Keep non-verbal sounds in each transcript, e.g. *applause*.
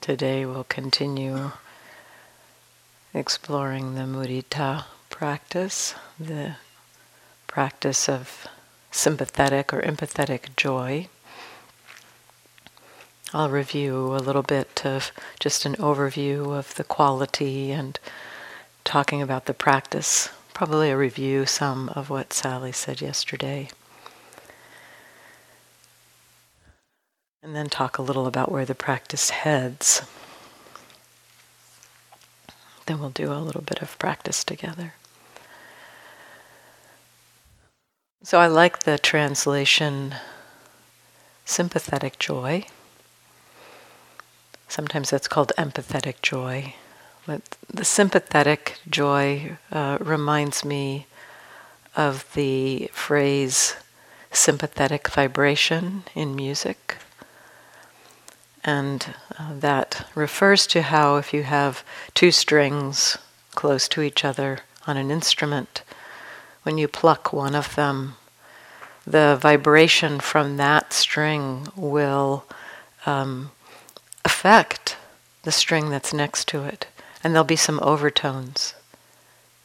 Today we'll continue exploring the mudita practice, the practice of sympathetic or empathetic joy. I'll review a little bit of just an overview of the quality and talking about the practice, probably a review some of what Sally said yesterday. And then talk a little about where the practice heads. Then we'll do a little bit of practice together. So I like the translation sympathetic joy. Sometimes that's called empathetic joy. But the sympathetic joy uh, reminds me of the phrase sympathetic vibration in music. And uh, that refers to how if you have two strings close to each other on an instrument, when you pluck one of them, the vibration from that string will um, affect the string that's next to it. And there'll be some overtones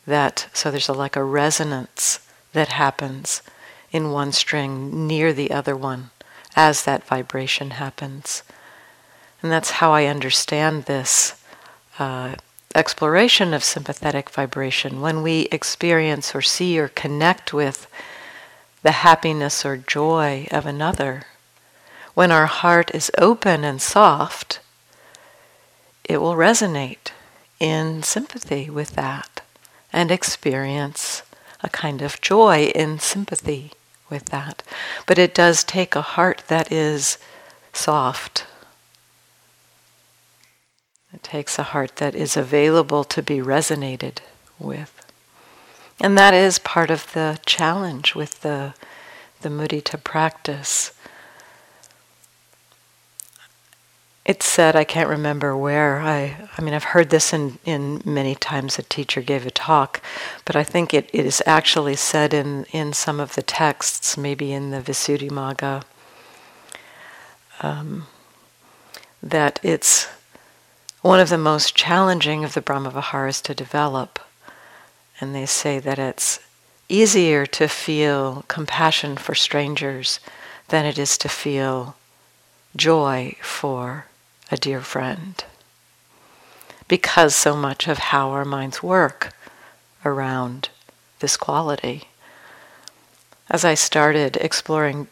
that, so there's a, like a resonance that happens in one string near the other one as that vibration happens. And that's how I understand this uh, exploration of sympathetic vibration. When we experience or see or connect with the happiness or joy of another, when our heart is open and soft, it will resonate in sympathy with that and experience a kind of joy in sympathy with that. But it does take a heart that is soft it takes a heart that is available to be resonated with. And that is part of the challenge with the, the mudita practice. It's said, I can't remember where, I, I mean, I've heard this in, in many times a teacher gave a talk, but I think it, it is actually said in, in some of the texts, maybe in the Visuddhimagga, um, that it's one of the most challenging of the Brahmaviharas to develop. And they say that it's easier to feel compassion for strangers than it is to feel joy for a dear friend. Because so much of how our minds work around this quality. As I started exploring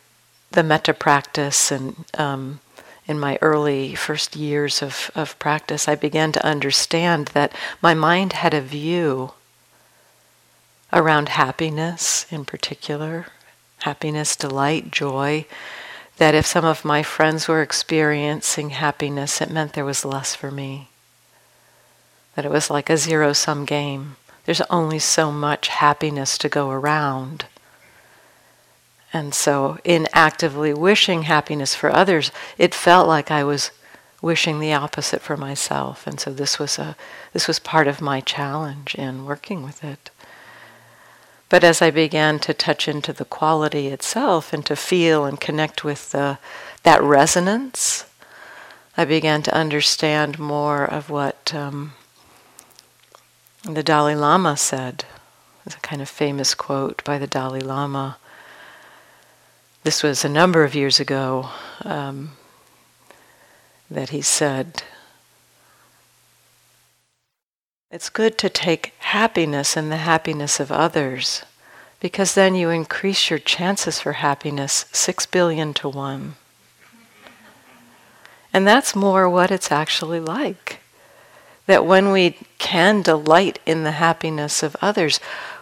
the metta practice and um, in my early first years of, of practice, I began to understand that my mind had a view around happiness in particular, happiness, delight, joy, that if some of my friends were experiencing happiness, it meant there was less for me. That it was like a zero sum game. There's only so much happiness to go around. And so, in actively wishing happiness for others, it felt like I was wishing the opposite for myself. And so, this was a this was part of my challenge in working with it. But as I began to touch into the quality itself and to feel and connect with the, that resonance, I began to understand more of what um, the Dalai Lama said. It's a kind of famous quote by the Dalai Lama this was a number of years ago um, that he said, It's good to take happiness in the happiness of others because then you increase your chances for happiness six billion to one. And that's more what it's actually like. That when we can delight in the happiness of others,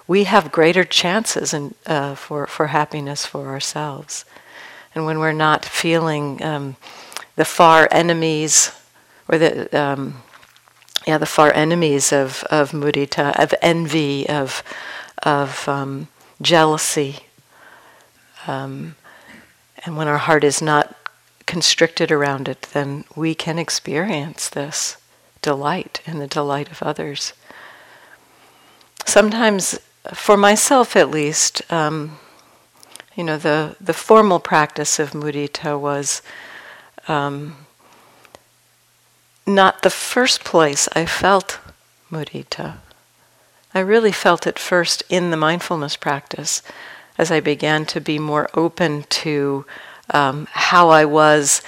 we have greater chances in, uh, for, for happiness for ourselves. And when we're not feeling um, the far enemies or the, um, yeah, the far enemies of, of mudita, of envy, of, of um, jealousy, um, and when our heart is not constricted around it, then we can experience this delight in the delight of others. Sometimes for myself at least, um, you know, the, the formal practice of mudita was um, not the first place I felt mudita. I really felt it first in the mindfulness practice as I began to be more open to um, how I was.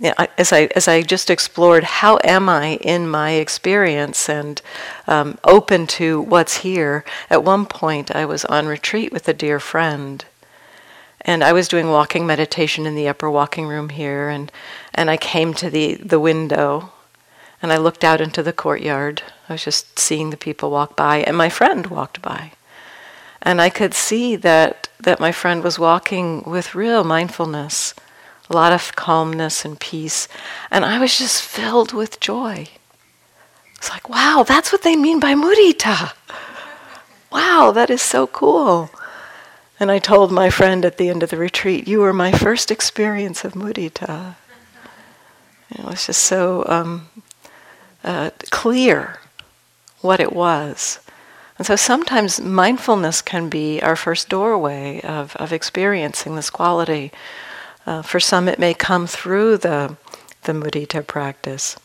Know, as I as I just explored, how am I in my experience, and um, open to what's here. At one point, I was on retreat with a dear friend, and I was doing walking meditation in the upper walking room here, and and I came to the the window, and I looked out into the courtyard. I was just seeing the people walk by, and my friend walked by. And I could see that, that my friend was walking with real mindfulness, a lot of calmness and peace. And I was just filled with joy. It's like, wow, that's what they mean by mudita. Wow, that is so cool. And I told my friend at the end of the retreat, You were my first experience of mudita. It was just so um, uh, clear what it was. And so sometimes mindfulness can be our first doorway of, of experiencing this quality. Uh, for some, it may come through the, the mudita practice.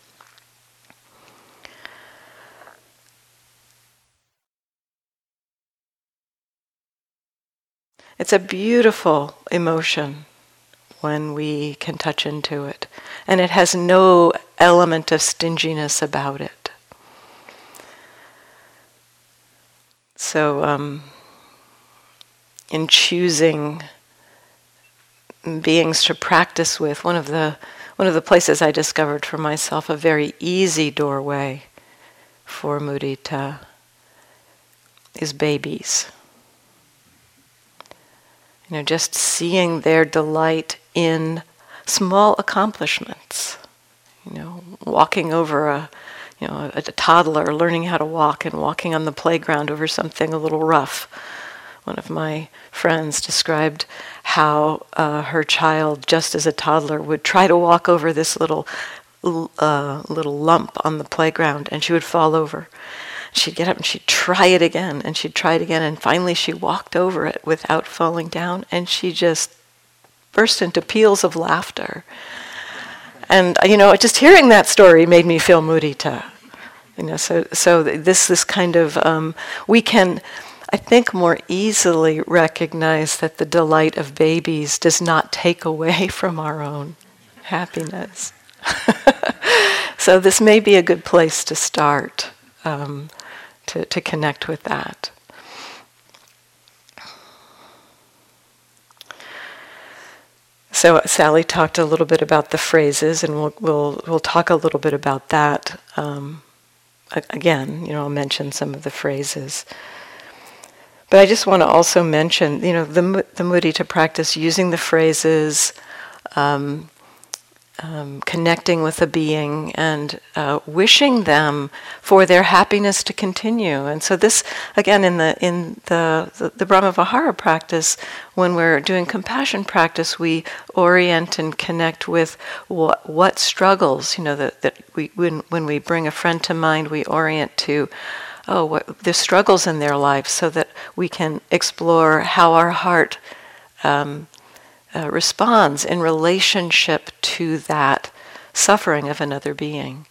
It's a beautiful emotion when we can touch into it, and it has no element of stinginess about it. So, um, in choosing beings to practice with, one of the one of the places I discovered for myself a very easy doorway for mudita is babies. You know, just seeing their delight in small accomplishments. You know, walking over a you know, a, a toddler learning how to walk and walking on the playground over something a little rough. One of my friends described how uh, her child, just as a toddler, would try to walk over this little uh, little lump on the playground, and she would fall over. She'd get up and she'd try it again, and she'd try it again, and finally she walked over it without falling down, and she just burst into peals of laughter. And you know, just hearing that story made me feel mudita. You know, so so this this kind of um, we can, I think, more easily recognize that the delight of babies does not take away *laughs* from our own happiness. *laughs* so this may be a good place to start um, to to connect with that. So Sally talked a little bit about the phrases, and we'll we'll we'll talk a little bit about that um, again. You know, I'll mention some of the phrases, but I just want to also mention, you know, the the mudita practice using the phrases. Um, um, connecting with a being and uh, wishing them for their happiness to continue. And so this, again, in the in the the, the Brahma Vihara practice, when we're doing compassion practice, we orient and connect with what what struggles. You know that that we when when we bring a friend to mind, we orient to. Oh, what the struggles in their lives so that we can explore how our heart um, uh, responds in relationship to that suffering of another being.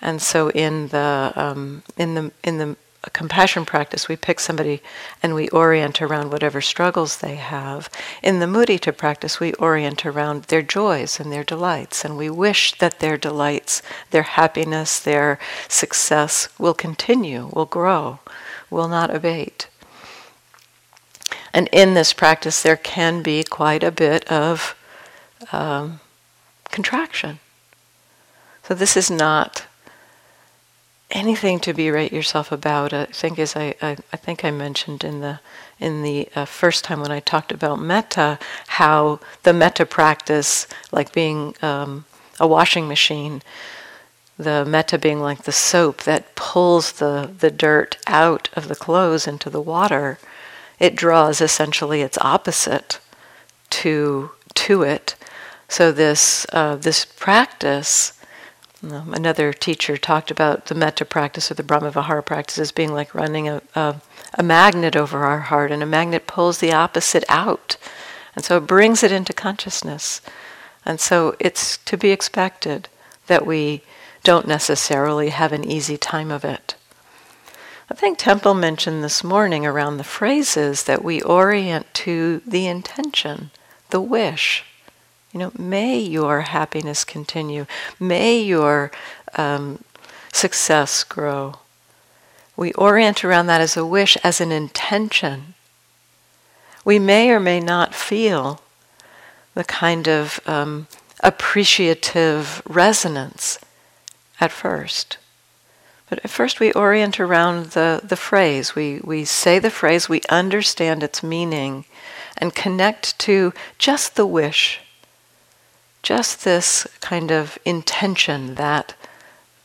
And so in the um, in the in the compassion practice, we pick somebody and we orient around whatever struggles they have. In the mudita practice, we orient around their joys and their delights, and we wish that their delights, their happiness, their success will continue, will grow, will not abate. And in this practice, there can be quite a bit of um, contraction. So this is not anything to berate yourself about. I think, as I, I, I think I mentioned in the in the uh, first time when I talked about metta, how the metta practice, like being um, a washing machine, the metta being like the soap that pulls the, the dirt out of the clothes into the water, it draws essentially its opposite to to it. So this uh, this practice. Um, another teacher talked about the metta practice or the Brahmavihara practice as being like running a, a, a magnet over our heart, and a magnet pulls the opposite out. And so it brings it into consciousness. And so it's to be expected that we don't necessarily have an easy time of it. I think Tempel mentioned this morning around the phrases that we orient to the intention, the wish. You know, may your happiness continue. May your um, success grow. We orient around that as a wish, as an intention. We may or may not feel the kind of um, appreciative resonance at first. But at first, we orient around the, the phrase. We, we say the phrase, we understand its meaning, and connect to just the wish, just this kind of intention that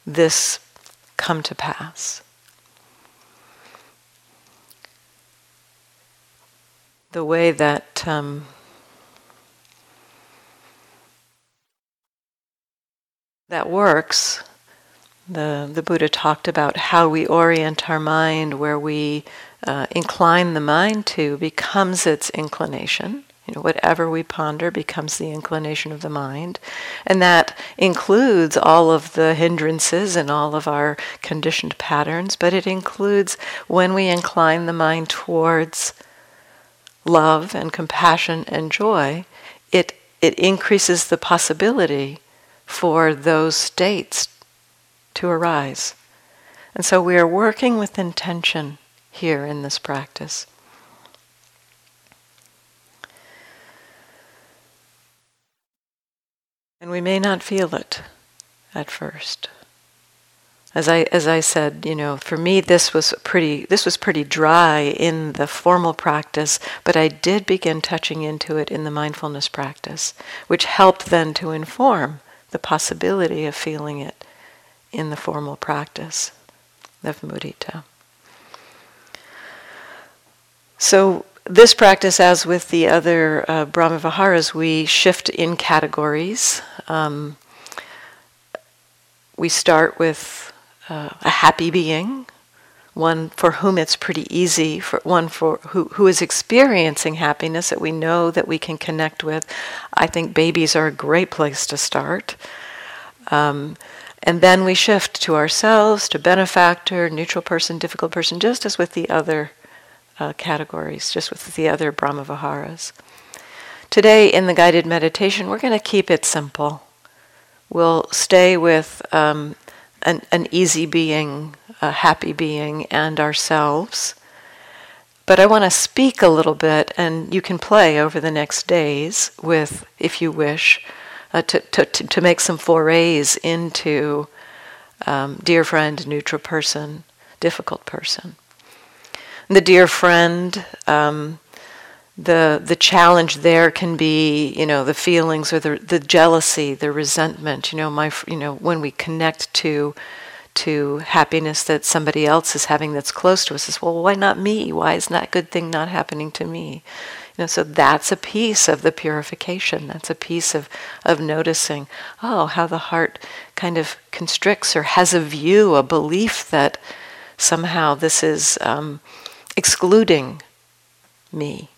this come to pass. the way that um, that works. The, the Buddha talked about how we orient our mind, where we uh, incline the mind to becomes its inclination. You know, whatever we ponder becomes the inclination of the mind. And that includes all of the hindrances and all of our conditioned patterns, but it includes when we incline the mind towards love and compassion and joy, it, it increases the possibility for those states to arise. And so we are working with intention here in this practice. And we may not feel it at first as I as I said, you know, for me this was pretty this was pretty dry in the formal practice, but I did begin touching into it in the mindfulness practice, which helped then to inform the possibility of feeling it in the formal practice of mudita. So this practice, as with the other uh, Brahmaviharas, we shift in categories. Um, we start with uh, a happy being, one for whom it's pretty easy, for one for who, who is experiencing happiness that we know that we can connect with. I think babies are a great place to start. Um, and then we shift to ourselves, to benefactor, neutral person, difficult person, just as with the other uh, categories, just with the other Brahmaviharas. Today, in the guided meditation, we're going to keep it simple. We'll stay with um, an, an easy being, a happy being, and ourselves. But I want to speak a little bit, and you can play over the next days with, if you wish, uh, to, to, to make some forays into um, dear friend, neutral person, difficult person. The dear friend, um, the the challenge there can be you know the feelings or the the jealousy the resentment you know my you know when we connect to to happiness that somebody else is having that's close to us is well why not me? Why is that good thing not happening to me? You know so that's a piece of the purification. That's a piece of of noticing oh how the heart kind of constricts or has a view a belief that somehow this is um, excluding me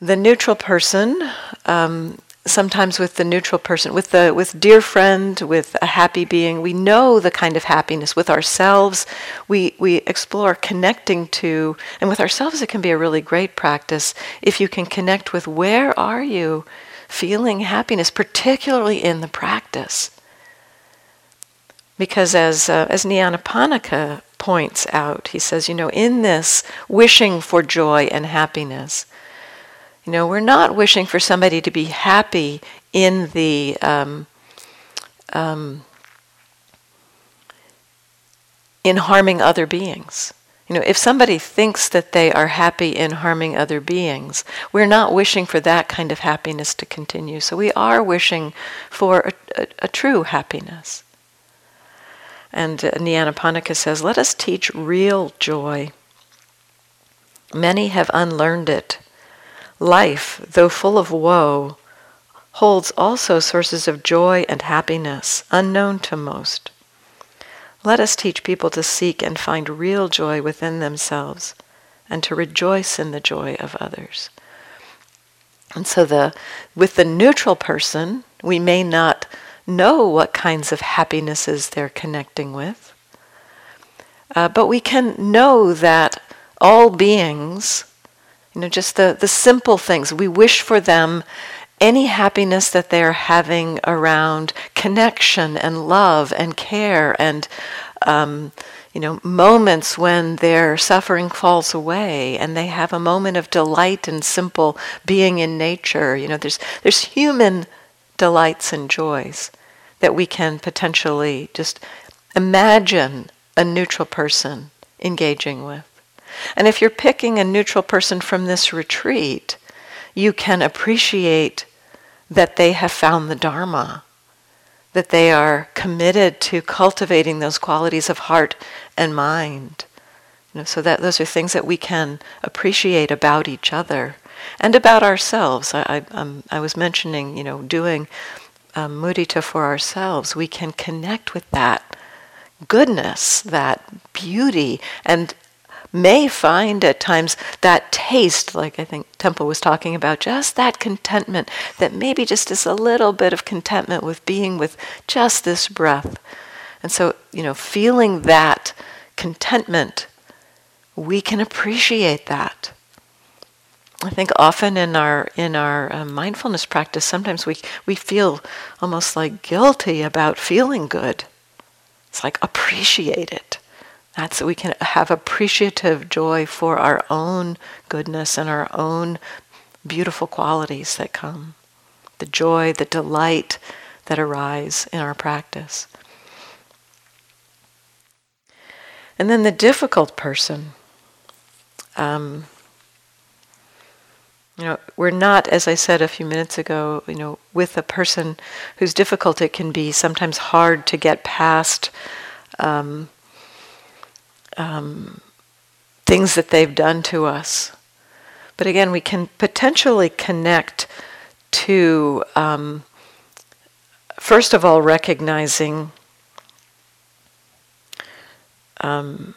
the neutral person, um, sometimes with the neutral person, with the with dear friend, with a happy being, we know the kind of happiness with ourselves. We we explore connecting to, and with ourselves, it can be a really great practice if you can connect with where are you feeling happiness, particularly in the practice. Because as uh, as Nyanaponika points out, he says, you know, in this wishing for joy and happiness you know, we're not wishing for somebody to be happy in the um, um, in harming other beings. You know, if somebody thinks that they are happy in harming other beings, we're not wishing for that kind of happiness to continue. So we are wishing for a, a, a true happiness. And uh, Nyanaponika says, let us teach real joy. Many have unlearned it Life, though full of woe, holds also sources of joy and happiness unknown to most. Let us teach people to seek and find real joy within themselves and to rejoice in the joy of others. And so the with the neutral person, We may not know what kinds of happinesses they're connecting with, uh, but we can know that all beings, you know, just the, the simple things, we wish for them any happiness that they're having around connection and love and care and um, you know moments when their suffering falls away and they have a moment of delight and simple being in nature. You know there's there's human delights and joys that we can potentially just imagine a neutral person engaging with and if you're picking a neutral person from this retreat you can appreciate that they have found the Dharma, that they are committed to cultivating those qualities of heart and mind. You know, so that those are things that we can appreciate about each other and about ourselves. I, I, um, I was mentioning, you know, doing um, mudita for ourselves. We can connect with that goodness, that beauty, and may find at times that taste, like I think Tempel was talking about, just that contentment, that maybe just is a little bit of contentment with being with just this breath. And so, you know, feeling that contentment, we can appreciate that. I think often in our in our uh, mindfulness practice, sometimes we we feel almost like guilty about feeling good. It's like appreciate it. That's we can have appreciative joy for our own goodness and our own beautiful qualities that come. The joy, the delight that arise in our practice. And then the difficult person. Um, you know, we're not, as I said a few minutes ago, you know, with a person who's difficult, it can be sometimes hard to get past um, um, things that they've done to us. But again, we can potentially connect to, um, first of all, recognizing um,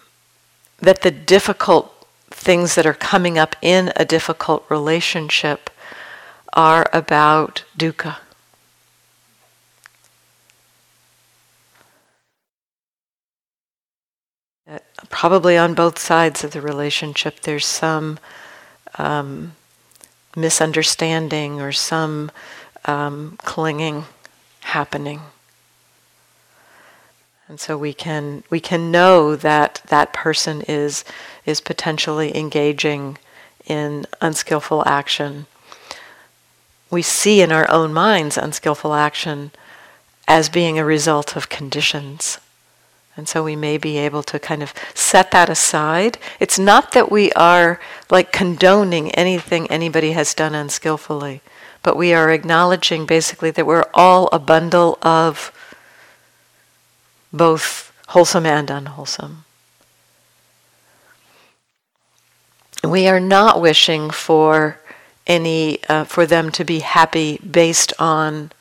that the difficult things that are coming up in a difficult relationship are about dukkha. probably on both sides of the relationship, there's some um, misunderstanding or some um, clinging happening. And so we can we can know that that person is is potentially engaging in unskillful action. We see in our own minds unskillful action as being a result of conditions. And so we may be able to kind of set that aside. It's not that we are like condoning anything anybody has done unskillfully, but we are acknowledging basically that we're all a bundle of both wholesome and unwholesome. We are not wishing for any uh, for them to be happy based on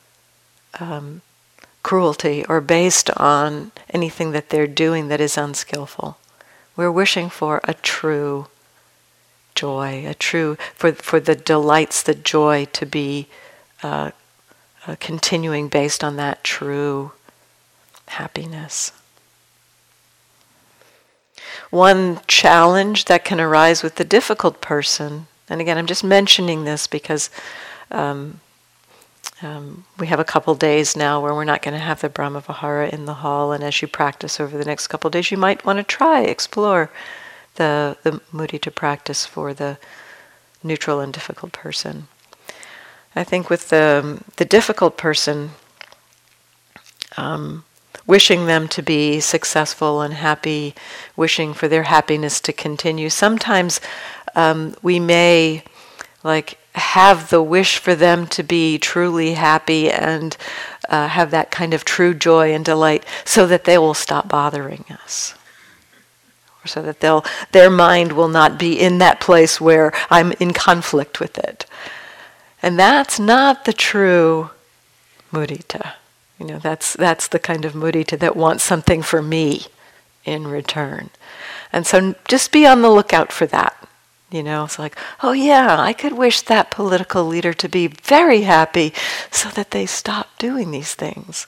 um, cruelty or based on anything that they're doing that is unskillful. We're wishing for a true joy, a true, for, for the delights, the joy to be uh, uh, continuing based on that true happiness. One challenge that can arise with the difficult person, and again, I'm just mentioning this because um, um, we have a couple days now where we're not going to have the Brahma Vihara in the hall, and as you practice over the next couple days, you might want to try, explore the, the mudita practice for the neutral and difficult person. I think with the, the difficult person, um, wishing them to be successful and happy, wishing for their happiness to continue, sometimes um, we may like have the wish for them to be truly happy and uh, have that kind of true joy and delight so that they will stop bothering us. So that they'll their mind will not be in that place where I'm in conflict with it. And that's not the true mudita you know that's that's the kind of mudita that wants something for me in return and so just be on the lookout for that You know, it's like, oh yeah, I could wish that political leader to be very happy so that they stop doing these things.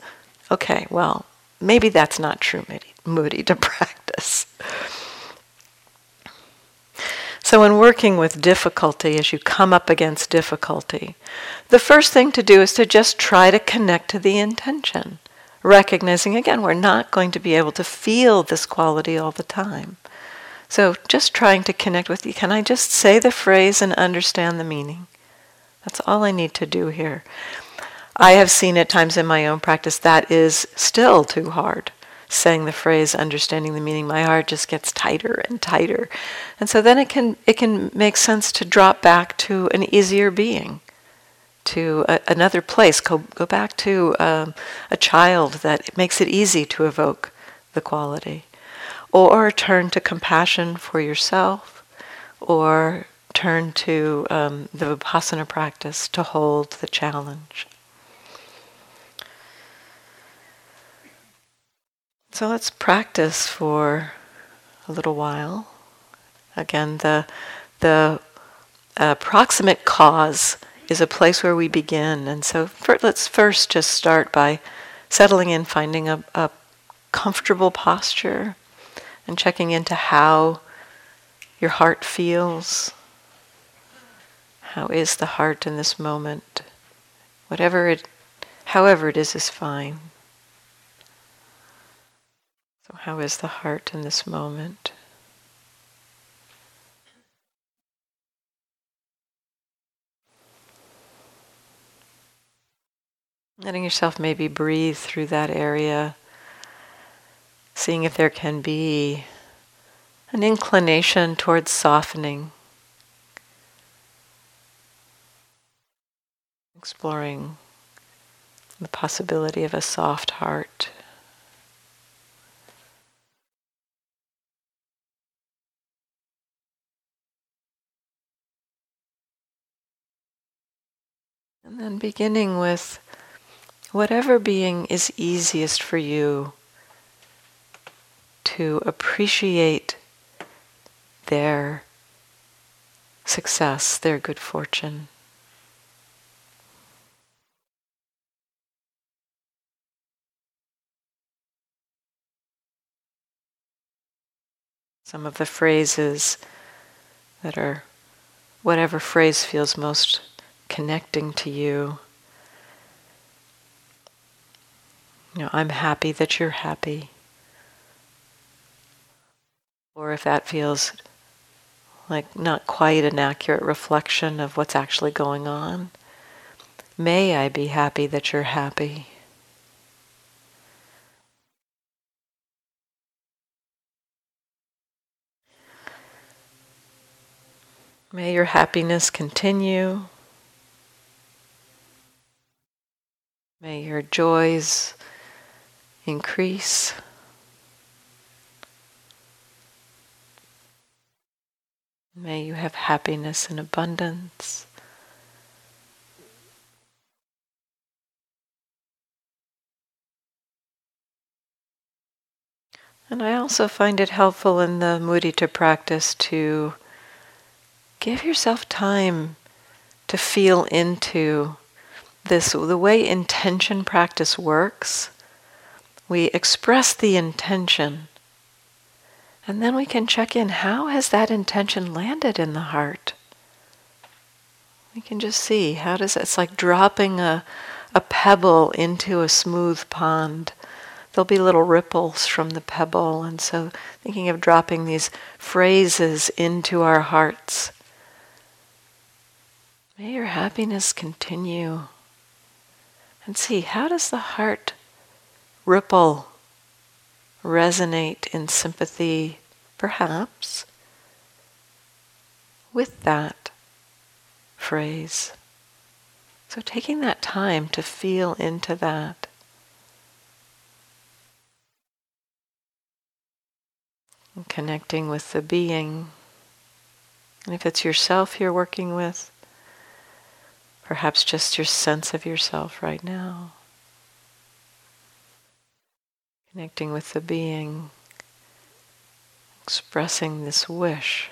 Okay, well, maybe that's not true mudita to *laughs* practice. So, in working with difficulty, as you come up against difficulty, the first thing to do is to just try to connect to the intention, recognizing again, we're not going to be able to feel this quality all the time. So, just trying to connect with you. Can I just say the phrase and understand the meaning? That's all I need to do here. I have seen at times in my own practice that is still too hard saying the phrase understanding the meaning my heart just gets tighter and tighter. And so then it can it can make sense to drop back to an easier being to a, another place. Go, go back to um, a child that makes it easy to evoke the quality. Or turn to compassion for yourself or turn to um, the vipassana practice to hold the challenge So let's practice for a little while. Again, the, the uh, proximate cause is a place where we begin. And so for, let's first just start by settling in, finding a, a comfortable posture, and checking into how your heart feels. How is the heart in this moment? Whatever it, however it is, is fine. So, how is the heart in this moment? Letting yourself maybe breathe through that area, seeing if there can be an inclination towards softening, exploring the possibility of a soft heart. And beginning with whatever being is easiest for you to appreciate their success, their good fortune. Some of the phrases that are, whatever phrase feels most connecting to you. You know, I'm happy that you're happy. Or if that feels like not quite an accurate reflection of what's actually going on, may I be happy that you're happy. May your happiness continue. May your joys increase. May you have happiness and abundance. And I also find it helpful in the mudita practice to give yourself time to feel into this the way intention practice works, we express the intention and then we can check in how has that intention landed in the heart? We can just see how does it's like dropping a, a pebble into a smooth pond. There'll be little ripples from the pebble, and so thinking of dropping these phrases into our hearts. May your happiness continue and see how does the heart ripple, resonate in sympathy, perhaps, with that phrase. So taking that time to feel into that. And connecting with the being. And if it's yourself you're working with, Perhaps just your sense of yourself right now. Connecting with the being, expressing this wish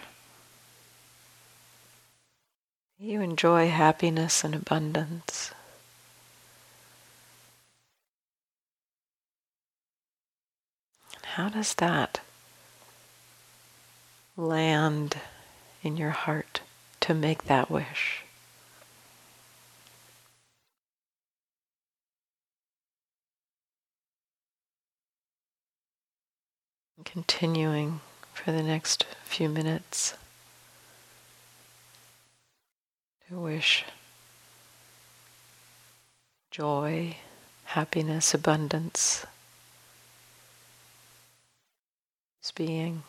You enjoy happiness and abundance. How does that land in your heart to make that wish? Continuing for the next few minutes to wish joy, happiness, abundance, being.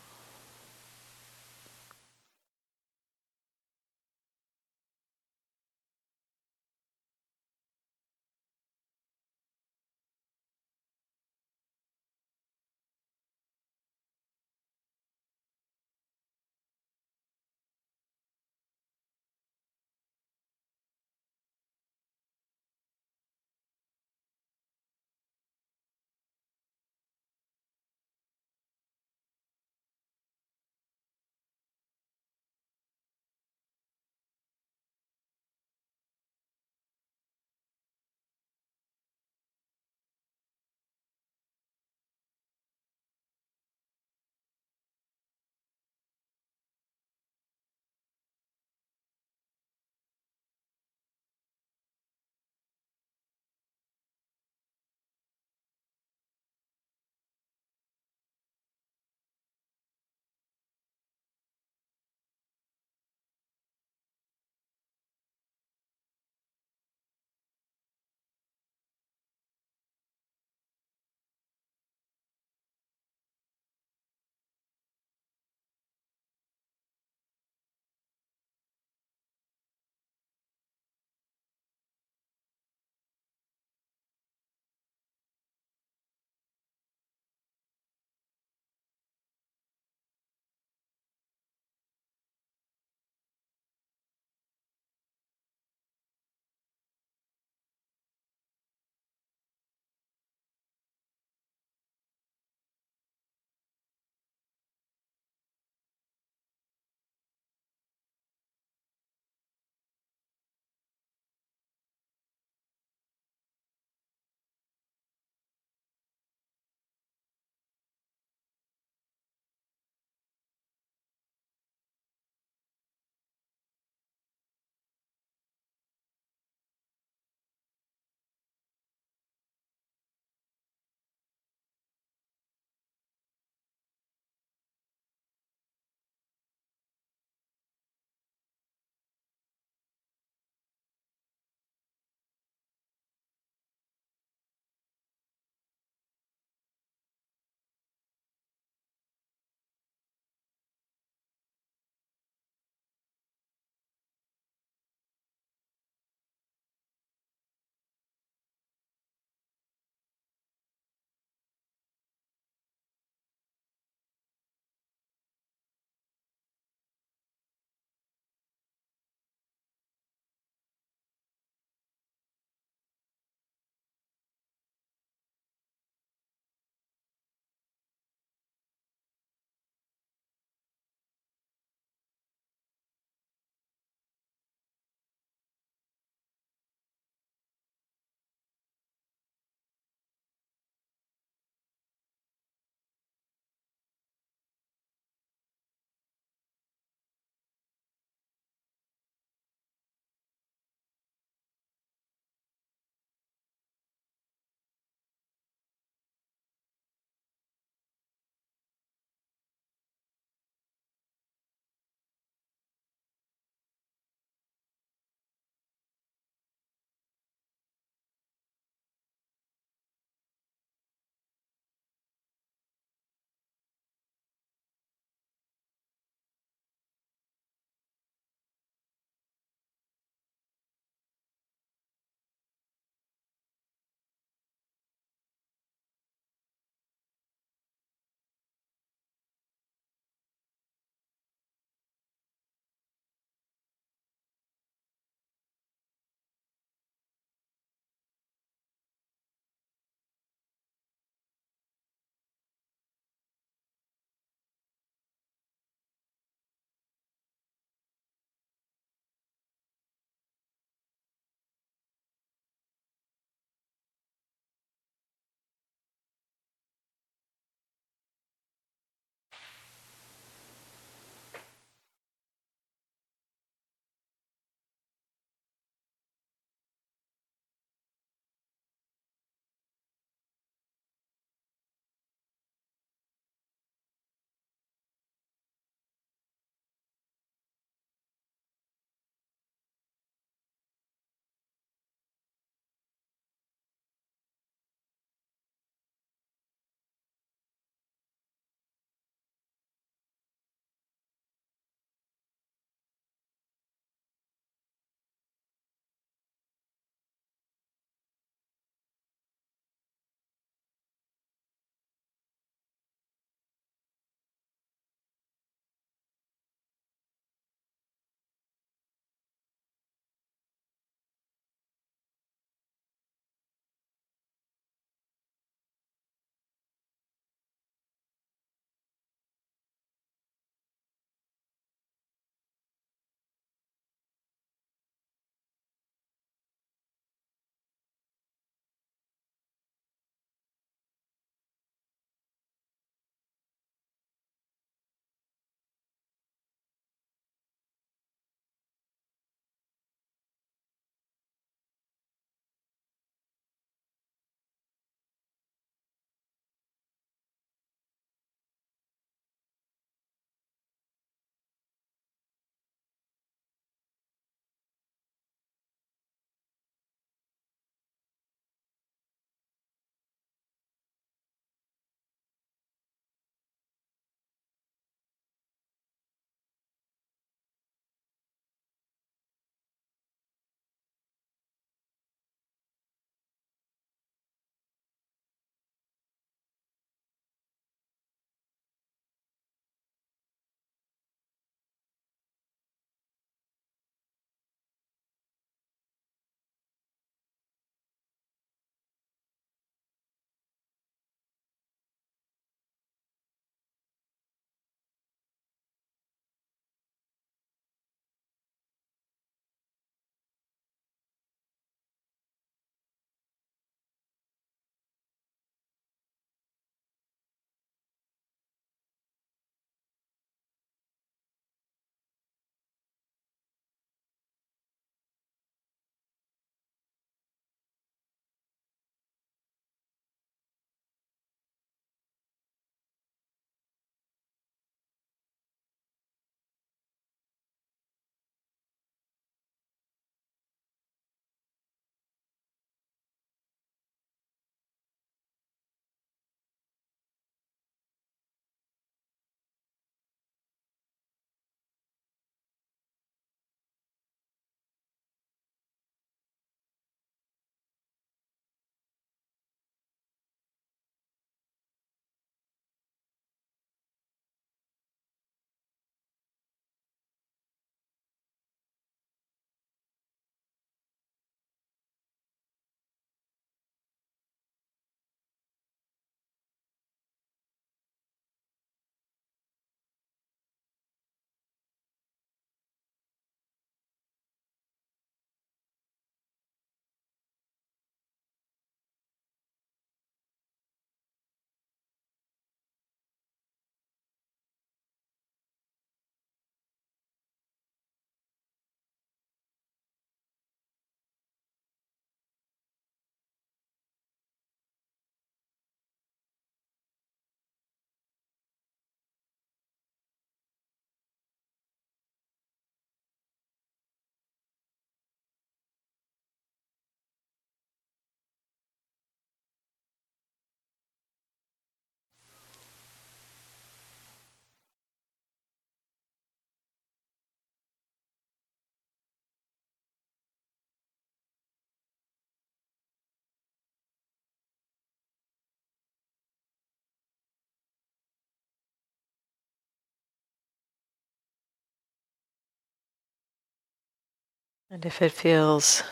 And if it feels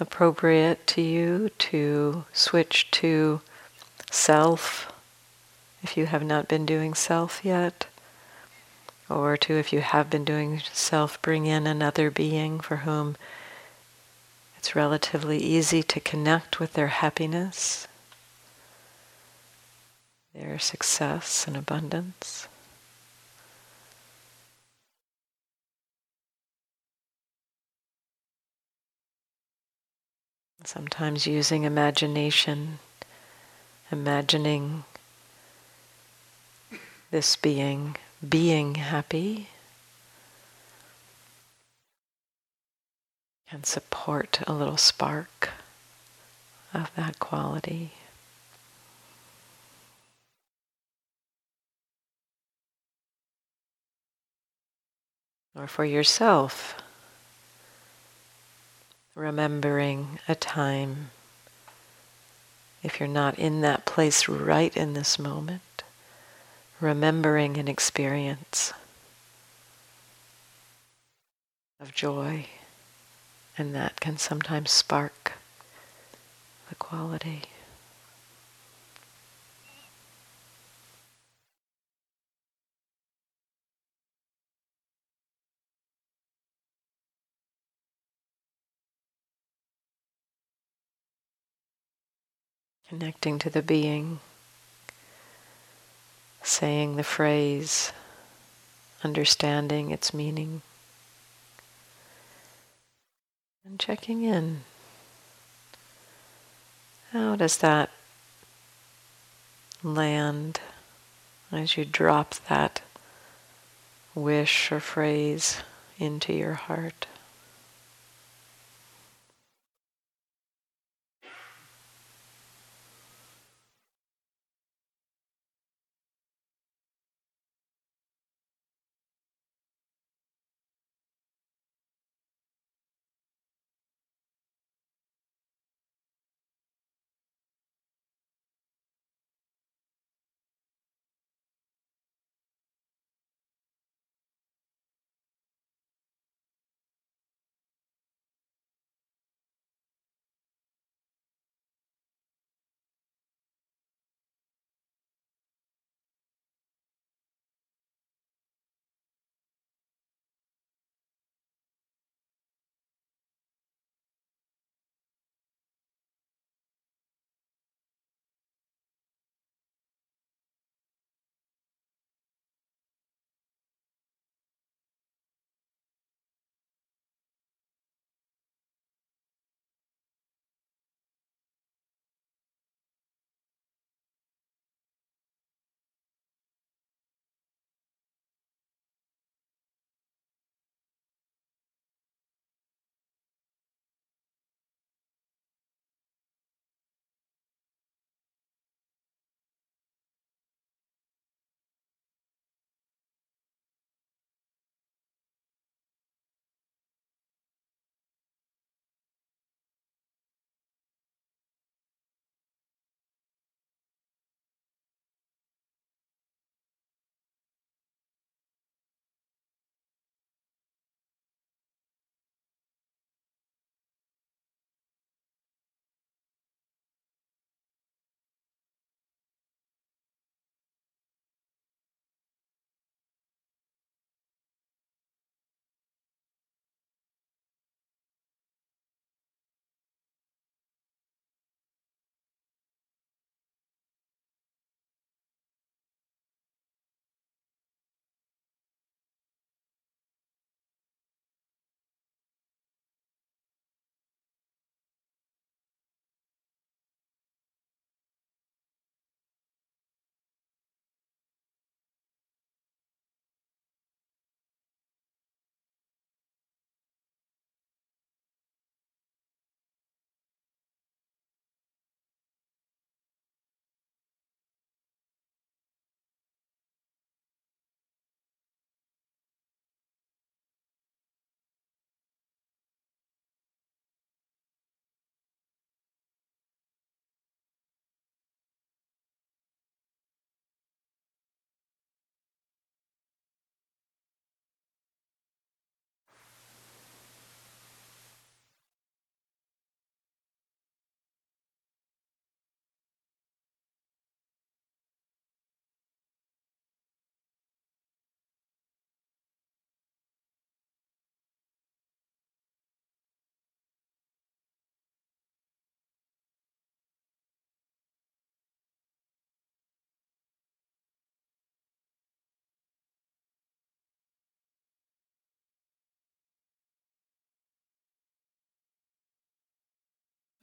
appropriate to you to switch to self, if you have not been doing self yet, or to, if you have been doing self, bring in another being for whom it's relatively easy to connect with their happiness, their success and abundance. Sometimes using imagination, imagining this being being happy can support a little spark of that quality. Or for yourself, remembering a time, if you're not in that place right in this moment, remembering an experience of joy, and that can sometimes spark the quality. Connecting to the being, saying the phrase, understanding its meaning, and checking in. How does that land as you drop that wish or phrase into your heart?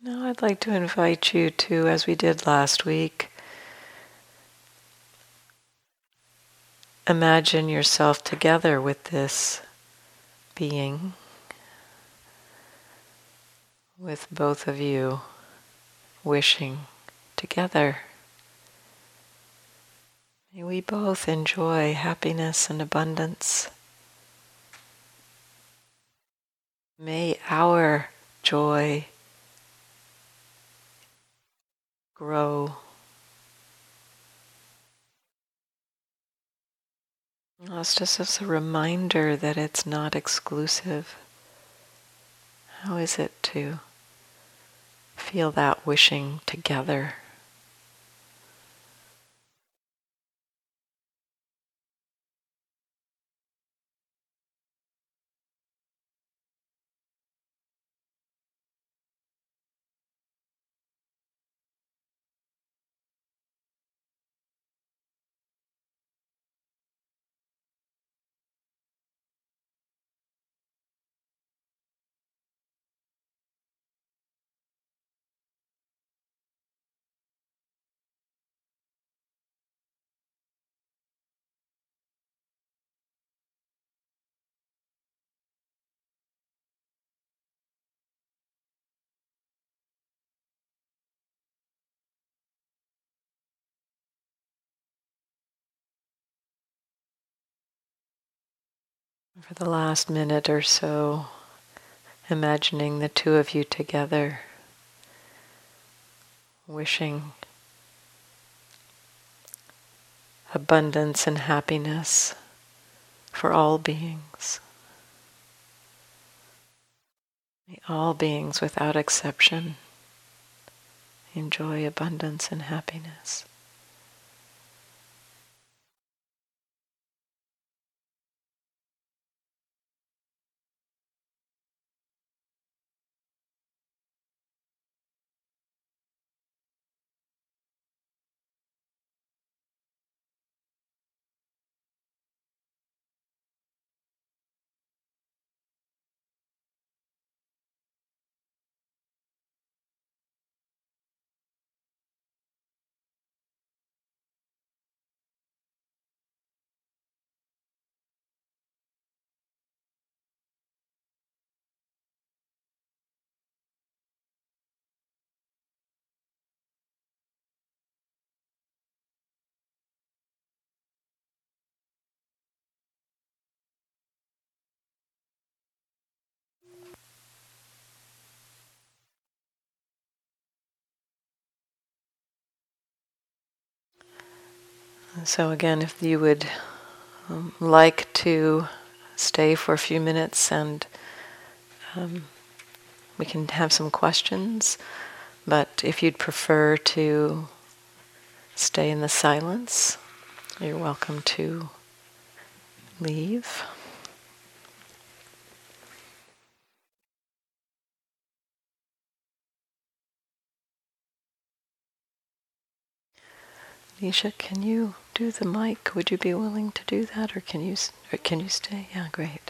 Now I'd like to invite you to, as we did last week, imagine yourself together with this being, with both of you wishing together. May we both enjoy happiness and abundance. May our joy grow. It's just as a reminder that it's not exclusive. How is it to feel that wishing together? For the last minute or so, imagining the two of you together, wishing abundance and happiness for all beings. May all beings without exception enjoy abundance and happiness. So, again, if you would um, like to stay for a few minutes and um, we can have some questions, but if you'd prefer to stay in the silence, you're welcome to leave. Nisha, can you do the mic? Would you be willing to do that, or can you or can you stay? Yeah, great.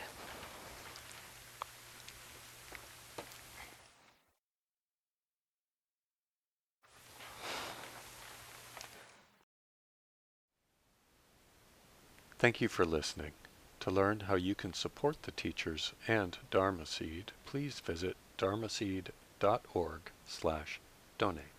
Thank you for listening. To learn how you can support the teachers and Dharma Seed, please visit dharmaseed.org slash donate.